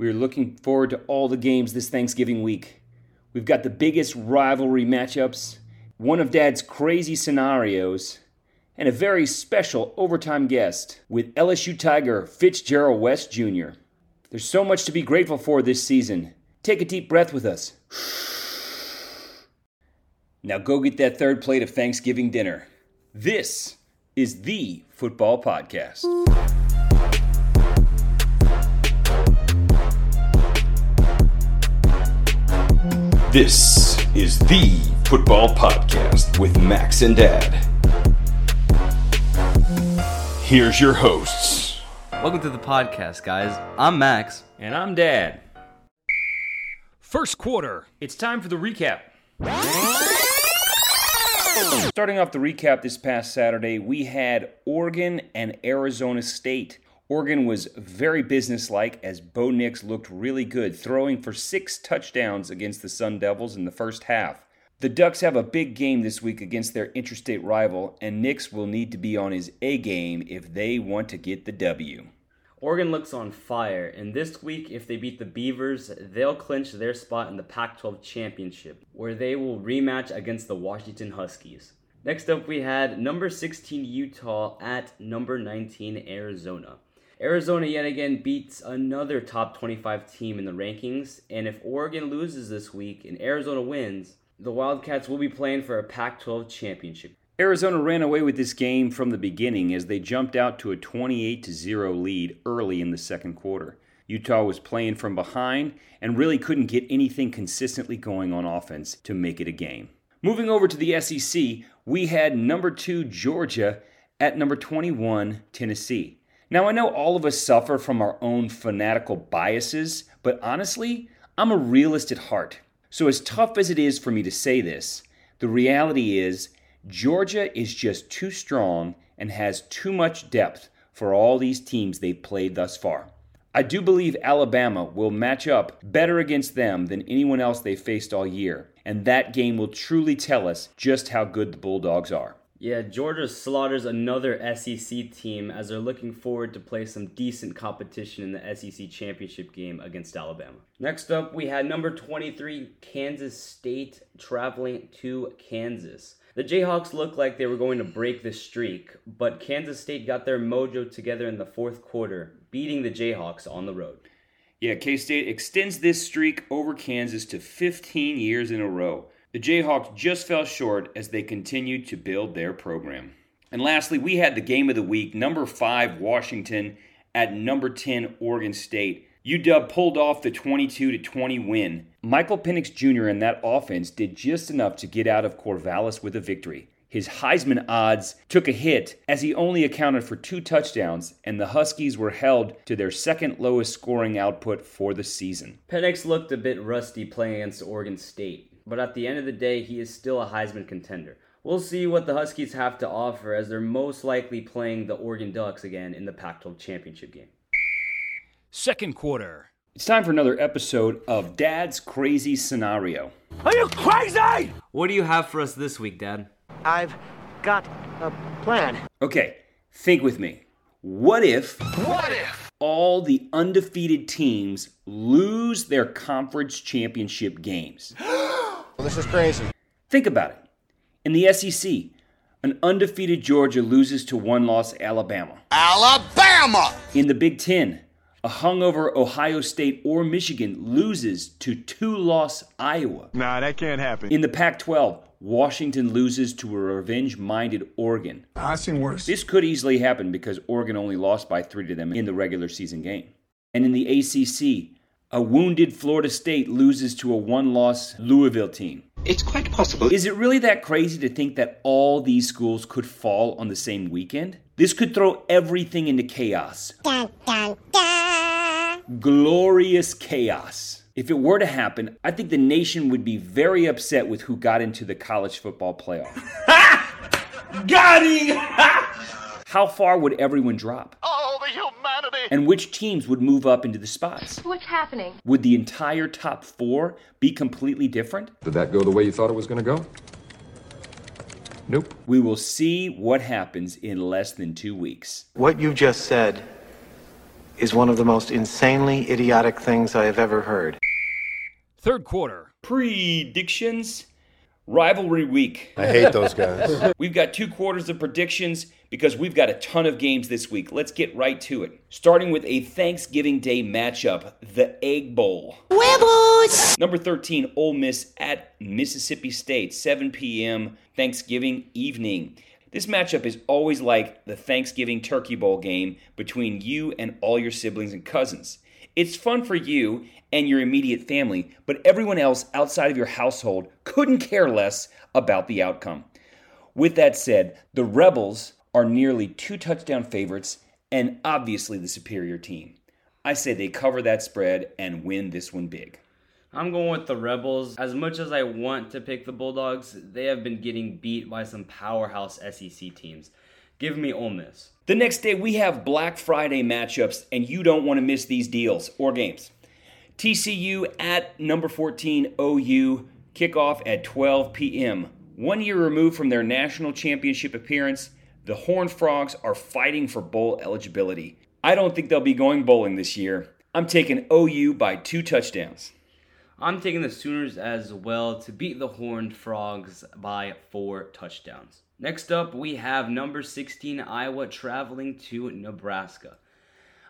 We are looking forward to all the games this Thanksgiving week. We've got the biggest rivalry matchups, one of Dad's crazy scenarios, and a very special overtime guest with LSU Tiger Fitzgerald West Jr. There's so much to be grateful for this season. Take a deep breath with us. Now go get that third plate of Thanksgiving dinner. This is the Football Podcast. This is the Football Podcast with Max and Dad. Here's your hosts. Welcome to the podcast, guys. I'm Max. And I'm Dad. First quarter. It's time for the recap. Starting off the recap this past Saturday, we had Oregon and Arizona State. Oregon was very businesslike as Bo Nix looked really good, throwing for six touchdowns against the Sun Devils in the first half. The Ducks have a big game this week against their interstate rival, and Nix will need to be on his A game if they want to get the W. Oregon looks on fire, and this week, if they beat the Beavers, they'll clinch their spot in the Pac 12 championship, where they will rematch against the Washington Huskies. Next up, we had number 16 Utah at number 19 Arizona. Arizona yet again beats another top 25 team in the rankings, and if Oregon loses this week and Arizona wins, the Wildcats will be playing for a Pac 12 championship. Arizona ran away with this game from the beginning as they jumped out to a 28 0 lead early in the second quarter. Utah was playing from behind and really couldn't get anything consistently going on offense to make it a game. Moving over to the SEC, we had number 2 Georgia at number 21 Tennessee. Now, I know all of us suffer from our own fanatical biases, but honestly, I'm a realist at heart. So, as tough as it is for me to say this, the reality is Georgia is just too strong and has too much depth for all these teams they've played thus far. I do believe Alabama will match up better against them than anyone else they've faced all year, and that game will truly tell us just how good the Bulldogs are. Yeah, Georgia slaughters another SEC team as they're looking forward to play some decent competition in the SEC championship game against Alabama. Next up, we had number 23 Kansas State traveling to Kansas. The Jayhawks looked like they were going to break the streak, but Kansas State got their mojo together in the fourth quarter, beating the Jayhawks on the road. Yeah, K State extends this streak over Kansas to 15 years in a row. The Jayhawks just fell short as they continued to build their program. And lastly, we had the game of the week number 5 Washington at number 10 Oregon State. UW pulled off the 22 20 win. Michael Penix Jr. and that offense did just enough to get out of Corvallis with a victory. His Heisman odds took a hit as he only accounted for two touchdowns, and the Huskies were held to their second lowest scoring output for the season. Penix looked a bit rusty playing against Oregon State but at the end of the day, he is still a Heisman contender. We'll see what the Huskies have to offer as they're most likely playing the Oregon Ducks again in the Pac 12 championship game. Second quarter. It's time for another episode of Dad's Crazy Scenario. Are you crazy? What do you have for us this week, Dad? I've got a plan. Okay, think with me. What if. What if? All the undefeated teams lose their conference championship games. Well, this is crazy. Think about it. In the SEC, an undefeated Georgia loses to one loss Alabama. Alabama! In the Big Ten, a hungover Ohio State or Michigan loses to two loss Iowa. Nah, that can't happen. In the Pac 12, Washington loses to a revenge minded Oregon. I've seen worse. This could easily happen because Oregon only lost by three to them in the regular season game. And in the ACC, a wounded Florida State loses to a one loss Louisville team. It's quite possible. Is it really that crazy to think that all these schools could fall on the same weekend? This could throw everything into chaos. Dun, dun, dun. Glorious chaos. If it were to happen, I think the nation would be very upset with who got into the college football playoff. Got him! How far would everyone drop? The humanity! And which teams would move up into the spots? What's happening? Would the entire top four be completely different? Did that go the way you thought it was going to go? Nope. We will see what happens in less than two weeks. What you just said is one of the most insanely idiotic things I have ever heard. Third quarter. Predictions. Rivalry week. I hate those guys. We've got two quarters of predictions because we've got a ton of games this week. Let's get right to it. Starting with a Thanksgiving Day matchup, the Egg Bowl. Huevos! Number 13, Ole Miss at Mississippi State, 7 p.m. Thanksgiving evening. This matchup is always like the Thanksgiving Turkey Bowl game between you and all your siblings and cousins. It's fun for you and your immediate family, but everyone else outside of your household couldn't care less about the outcome. With that said, the Rebels are nearly two touchdown favorites and obviously the superior team. I say they cover that spread and win this one big. I'm going with the Rebels. As much as I want to pick the Bulldogs, they have been getting beat by some powerhouse SEC teams. Give me Ole Miss. The next day, we have Black Friday matchups, and you don't want to miss these deals or games. TCU at number 14 OU, kickoff at 12 p.m. One year removed from their national championship appearance, the Horned Frogs are fighting for bowl eligibility. I don't think they'll be going bowling this year. I'm taking OU by two touchdowns. I'm taking the Sooners as well to beat the Horned Frogs by four touchdowns. Next up, we have number 16 Iowa traveling to Nebraska.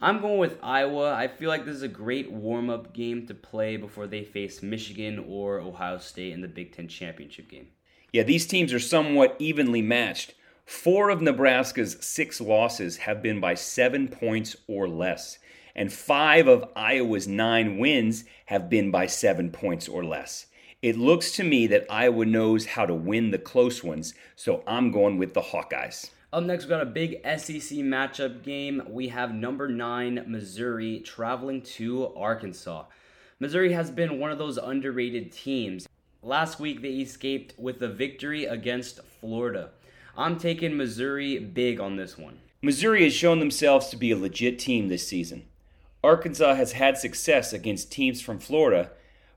I'm going with Iowa. I feel like this is a great warm up game to play before they face Michigan or Ohio State in the Big Ten championship game. Yeah, these teams are somewhat evenly matched. Four of Nebraska's six losses have been by seven points or less, and five of Iowa's nine wins have been by seven points or less. It looks to me that Iowa knows how to win the close ones, so I'm going with the Hawkeyes. Up next, we've got a big SEC matchup game. We have number nine Missouri traveling to Arkansas. Missouri has been one of those underrated teams. Last week, they escaped with a victory against Florida. I'm taking Missouri big on this one. Missouri has shown themselves to be a legit team this season. Arkansas has had success against teams from Florida,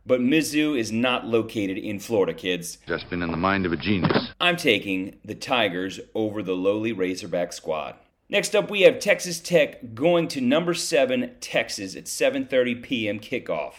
but Mizzou is not located in Florida, kids. Just been in the mind of a genius. I'm taking the Tigers over the lowly Razorback squad. Next up, we have Texas Tech going to number 7 Texas at 7:30 p.m. kickoff.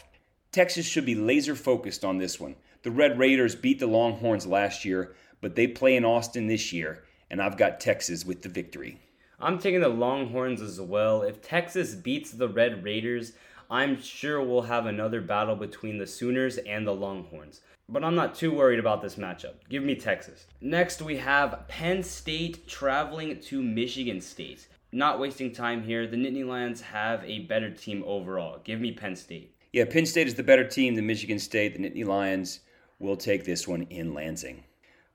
Texas should be laser focused on this one. The Red Raiders beat the Longhorns last year, but they play in Austin this year, and I've got Texas with the victory. I'm taking the Longhorns as well. If Texas beats the Red Raiders, I'm sure we'll have another battle between the Sooners and the Longhorns. But I'm not too worried about this matchup. Give me Texas. Next, we have Penn State traveling to Michigan State. Not wasting time here, the Nittany Lions have a better team overall. Give me Penn State. Yeah, Penn State is the better team than Michigan State. The Nittany Lions will take this one in Lansing.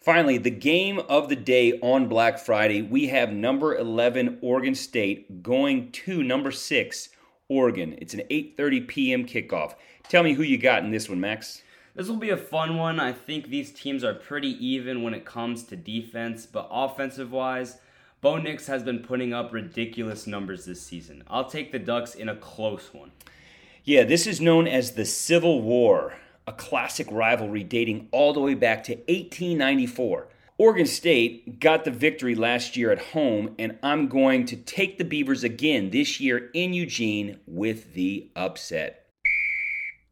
Finally, the game of the day on Black Friday, we have number 11 Oregon State going to number 6 Oregon. It's an 8:30 p.m. kickoff. Tell me who you got in this one, Max. This will be a fun one. I think these teams are pretty even when it comes to defense, but offensive wise, Bo Nix has been putting up ridiculous numbers this season. I'll take the Ducks in a close one. Yeah, this is known as the Civil War, a classic rivalry dating all the way back to 1894. Oregon State got the victory last year at home, and I'm going to take the Beavers again this year in Eugene with the upset.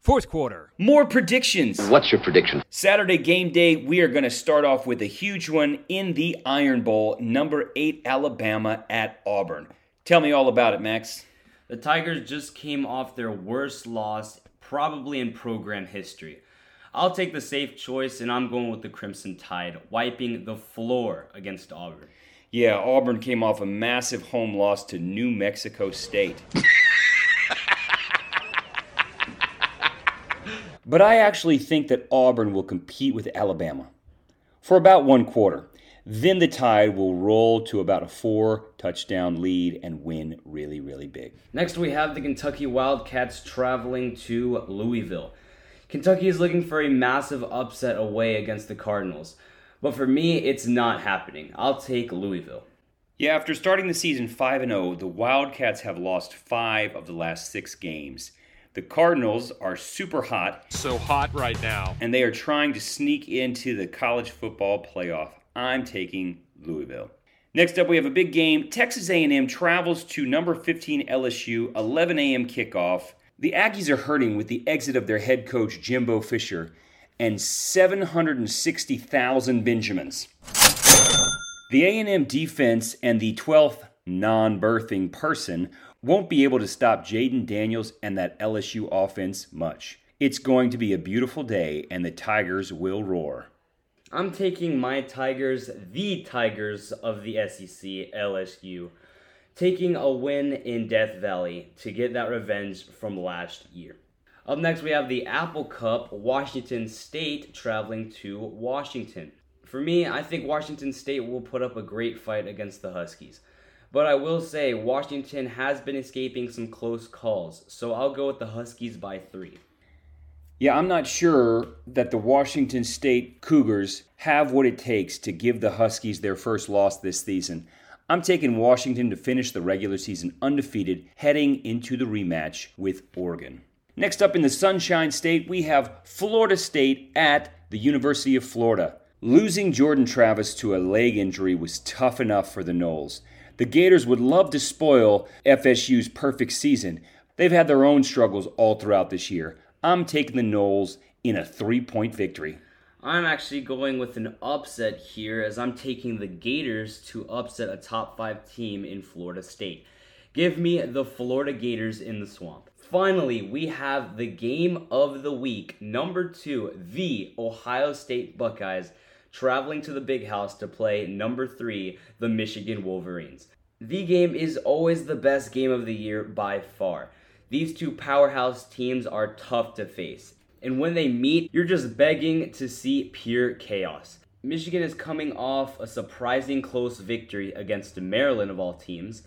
Fourth quarter. More predictions. What's your prediction? Saturday game day, we are going to start off with a huge one in the Iron Bowl, number 8 Alabama at Auburn. Tell me all about it, Max. The Tigers just came off their worst loss, probably in program history. I'll take the safe choice, and I'm going with the Crimson Tide, wiping the floor against Auburn. Yeah, Auburn came off a massive home loss to New Mexico State. but I actually think that Auburn will compete with Alabama for about one quarter. Then the Tide will roll to about a four touchdown lead and win really, really big. Next, we have the Kentucky Wildcats traveling to Louisville. Kentucky is looking for a massive upset away against the Cardinals. But for me, it's not happening. I'll take Louisville. Yeah, after starting the season 5 and 0, the Wildcats have lost 5 of the last 6 games. The Cardinals are super hot. So hot right now. And they are trying to sneak into the college football playoff. I'm taking Louisville. Next up, we have a big game. Texas A&M travels to number 15 LSU, 11 a.m. kickoff. The Aggies are hurting with the exit of their head coach Jimbo Fisher and 760,000 Benjamins. The A&M defense and the 12th non-birthing person won't be able to stop Jayden Daniels and that LSU offense much. It's going to be a beautiful day and the Tigers will roar. I'm taking my Tigers, the Tigers of the SEC, LSU, taking a win in Death Valley to get that revenge from last year. Up next, we have the Apple Cup, Washington State traveling to Washington. For me, I think Washington State will put up a great fight against the Huskies. But I will say, Washington has been escaping some close calls, so I'll go with the Huskies by three. Yeah, I'm not sure that the Washington State Cougars have what it takes to give the Huskies their first loss this season. I'm taking Washington to finish the regular season undefeated, heading into the rematch with Oregon. Next up in the Sunshine State, we have Florida State at the University of Florida. Losing Jordan Travis to a leg injury was tough enough for the Noles. The Gators would love to spoil FSU's perfect season. They've had their own struggles all throughout this year. I'm taking the Noles in a three point victory. I'm actually going with an upset here as I'm taking the Gators to upset a top five team in Florida State. Give me the Florida Gators in the swamp. Finally, we have the game of the week. Number two, the Ohio State Buckeyes traveling to the big house to play number three, the Michigan Wolverines. The game is always the best game of the year by far. These two powerhouse teams are tough to face. And when they meet, you're just begging to see pure chaos. Michigan is coming off a surprising close victory against Maryland, of all teams,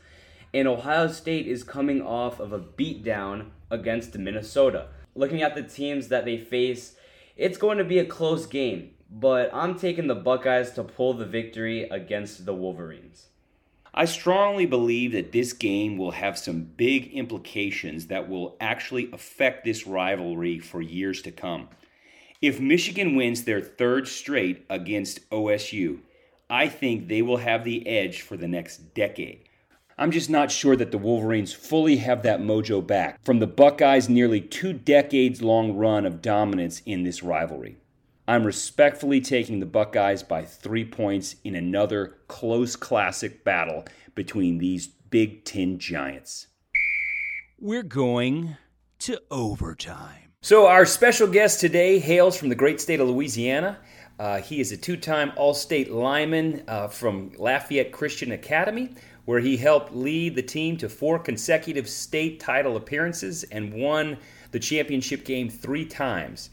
and Ohio State is coming off of a beatdown against Minnesota. Looking at the teams that they face, it's going to be a close game, but I'm taking the Buckeyes to pull the victory against the Wolverines. I strongly believe that this game will have some big implications that will actually affect this rivalry for years to come. If Michigan wins their third straight against OSU, I think they will have the edge for the next decade. I'm just not sure that the Wolverines fully have that mojo back from the Buckeyes' nearly two decades long run of dominance in this rivalry. I'm respectfully taking the Buckeyes by three points in another close classic battle between these Big Ten giants. We're going to overtime. So, our special guest today hails from the great state of Louisiana. Uh, he is a two time All State lineman uh, from Lafayette Christian Academy, where he helped lead the team to four consecutive state title appearances and won the championship game three times.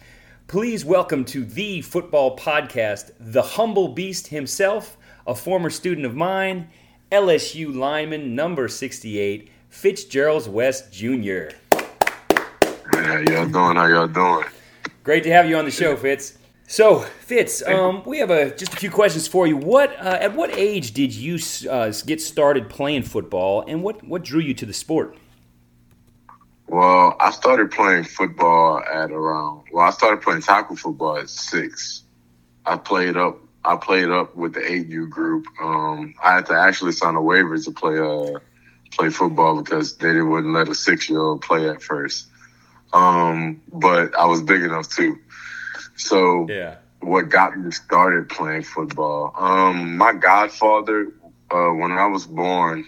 Please welcome to the football podcast the humble beast himself, a former student of mine, LSU lineman number 68, Fitzgerald West Jr. How y'all doing? How y'all doing? Great to have you on the show, Fitz. So, Fitz, um, we have a, just a few questions for you. What uh, at what age did you uh, get started playing football, and what what drew you to the sport? Well, I started playing football at around. Well, I started playing tackle football at six. I played up. I played up with the 8U group. Um, I had to actually sign a waiver to play uh, play football because they wouldn't let a six year old play at first. Um, but I was big enough too. So yeah. what got me started playing football? Um, my godfather, uh, when I was born,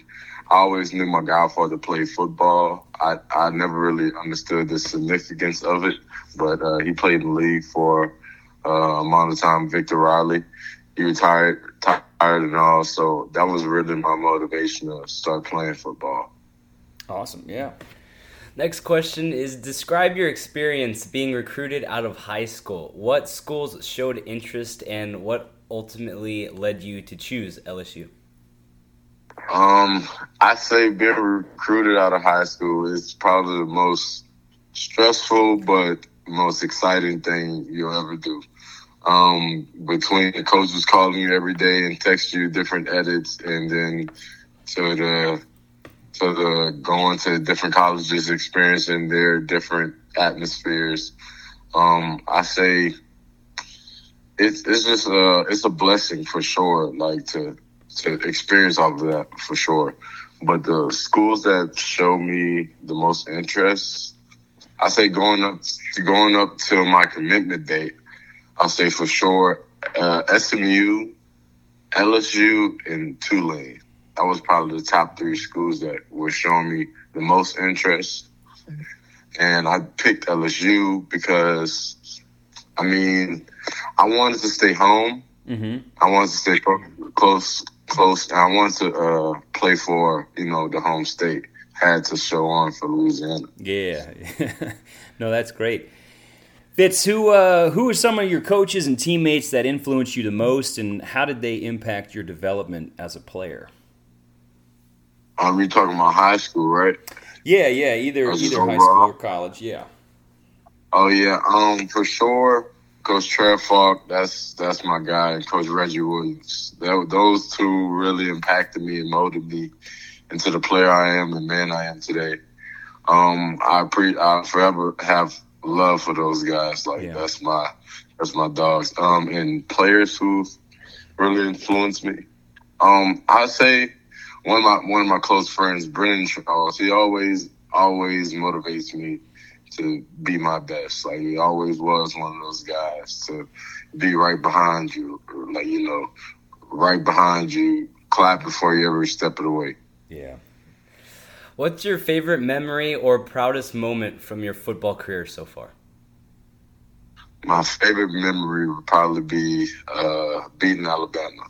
I always knew my godfather played football. I, I never really understood the significance of it, but uh, he played in the league for uh, amount of time. Victor Riley, he retired, tired and all. So that was really my motivation to start playing football. Awesome, yeah. Next question is Describe your experience being recruited out of high school. What schools showed interest and what ultimately led you to choose LSU? Um, I say being recruited out of high school is probably the most stressful but most exciting thing you'll ever do. Um, between the coaches calling you every day and text you different edits and then to the to the going to different colleges, experiencing their different atmospheres. Um, I say it's it's just a it's a blessing for sure. Like to to experience all of that for sure. But the schools that show me the most interest, I say going up to going up to my commitment date, I'll say for sure uh, SMU, LSU, and Tulane. That was probably the top three schools that were showing me the most interest. And I picked LSU because, I mean, I wanted to stay home. Mm-hmm. I wanted to stay close, close. I wanted to uh, play for, you know, the home state. Had to show on for Louisiana. Yeah. no, that's great. Fitz, who uh, who are some of your coaches and teammates that influenced you the most, and how did they impact your development as a player? Um, you talking about high school, right? Yeah, yeah, either either high overall? school or college. Yeah. Oh yeah, um, for sure, Coach Trev Faulk. That's that's my guy, and Coach Reggie Williams. That, those two really impacted me and molded me into the player I am and man I am today. Um, I pre I forever have love for those guys. Like that's my that's my dogs. Um, and players who really influenced me. Um, I say one of my one of my close friends, Brennan Charles. He always always motivates me to be my best. Like he always was one of those guys to be right behind you, like you know, right behind you, clap before you ever step it away. Yeah. What's your favorite memory or proudest moment from your football career so far? My favorite memory would probably be uh, beating Alabama.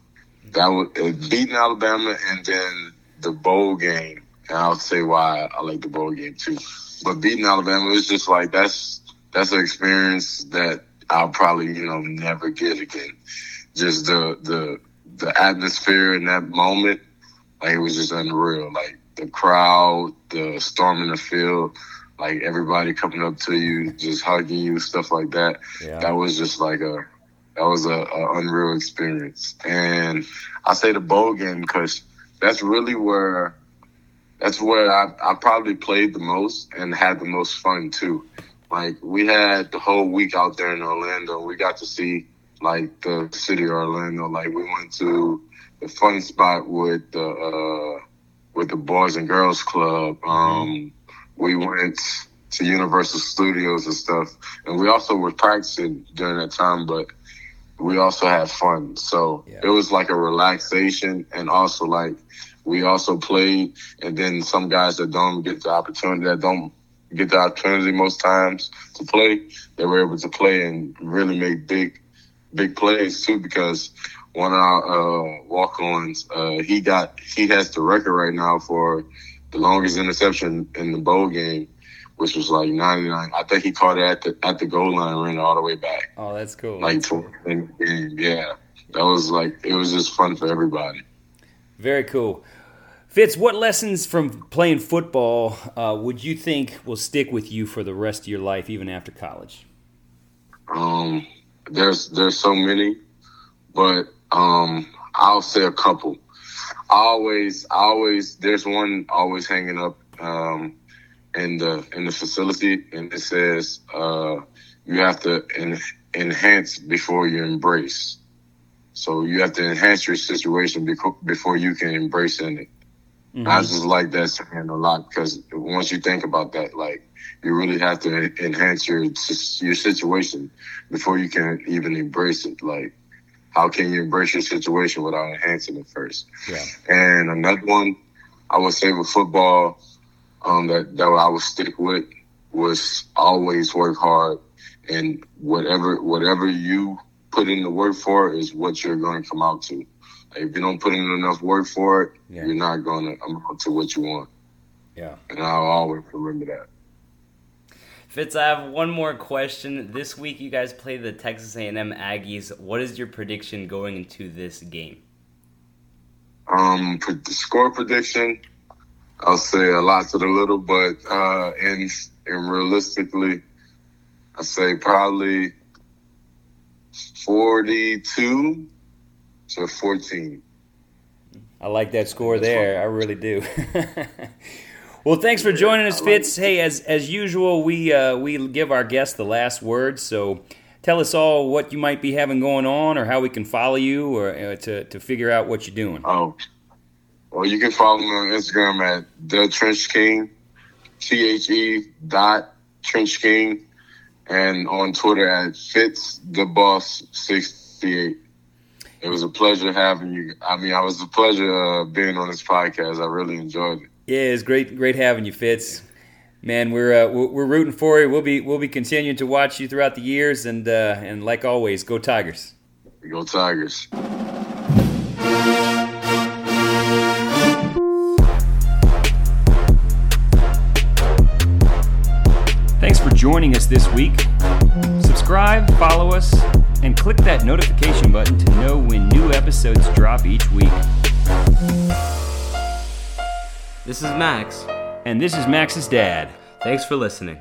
That would uh, beating Alabama, and then the bowl game. And I'll say why I like the bowl game too. But beating Alabama is just like that's that's an experience that I'll probably you know never get again. Just the the the atmosphere in that moment, like it was just unreal. Like the crowd, the storm in the field, like everybody coming up to you, just hugging you, stuff like that. Yeah. That was just like a that was a, a unreal experience. And I say the bowl game because that's really where that's where I, I probably played the most and had the most fun too. Like we had the whole week out there in Orlando. We got to see like the city of Orlando. Like we went to the fun spot with the uh, with the Boys and Girls Club. Um, we went to Universal Studios and stuff, and we also were practicing during that time, but we also had fun. So it was like a relaxation, and also like we also played. And then some guys that don't get the opportunity, that don't get the opportunity most times to play, they were able to play and really make big, big plays too. Because one of our uh, walk-ons, uh, he got he has the record right now for the longest interception in the bowl game, which was like 99. I think he caught it at the at the goal line, and ran all the way back. Oh, that's cool. Like to in the game, yeah. That was like it was just fun for everybody. Very cool. Fitz, what lessons from playing football uh, would you think will stick with you for the rest of your life, even after college? Um, there's there's so many, but um, I'll say a couple. I always, I always, there's one always hanging up um, in the in the facility, and it says uh, you have to en- enhance before you embrace. So you have to enhance your situation beco- before you can embrace in it. Mm-hmm. I just like that saying a lot because once you think about that, like you really have to enhance your your situation before you can even embrace it. Like, how can you embrace your situation without enhancing it first? Yeah. And another one, I would say with football, um, that that I would stick with was always work hard, and whatever whatever you put in the work for is what you're going to come out to. Like, if you don't put in enough work for it, Yeah. you're not going to amount to what you want. Yeah. And I'll always remember that. Fitz, I have one more question. This week, you guys play the Texas A&M Aggies. What is your prediction going into this game? Um, the score prediction, I'll say a lot to the little, but uh, in and realistically, I say probably forty-two to fourteen. I like that score there. I really do. well, thanks for joining us, Fitz. Hey, as as usual, we uh, we give our guests the last word. So, tell us all what you might be having going on, or how we can follow you, or uh, to to figure out what you're doing. Oh, well, you can follow me on Instagram at the Trench King, T H E dot Trench King, and on Twitter at Fitz the Boss sixty eight. It was a pleasure having you. I mean, I was a pleasure uh, being on this podcast. I really enjoyed it. Yeah, it's great, great having you, Fitz. Man, we're uh, we're we're rooting for you. We'll be we'll be continuing to watch you throughout the years, and uh, and like always, go Tigers. Go Tigers. Thanks for joining us this week. Subscribe, follow us, and click that notification button to know when new episodes drop each week. This is Max. And this is Max's dad. Thanks for listening.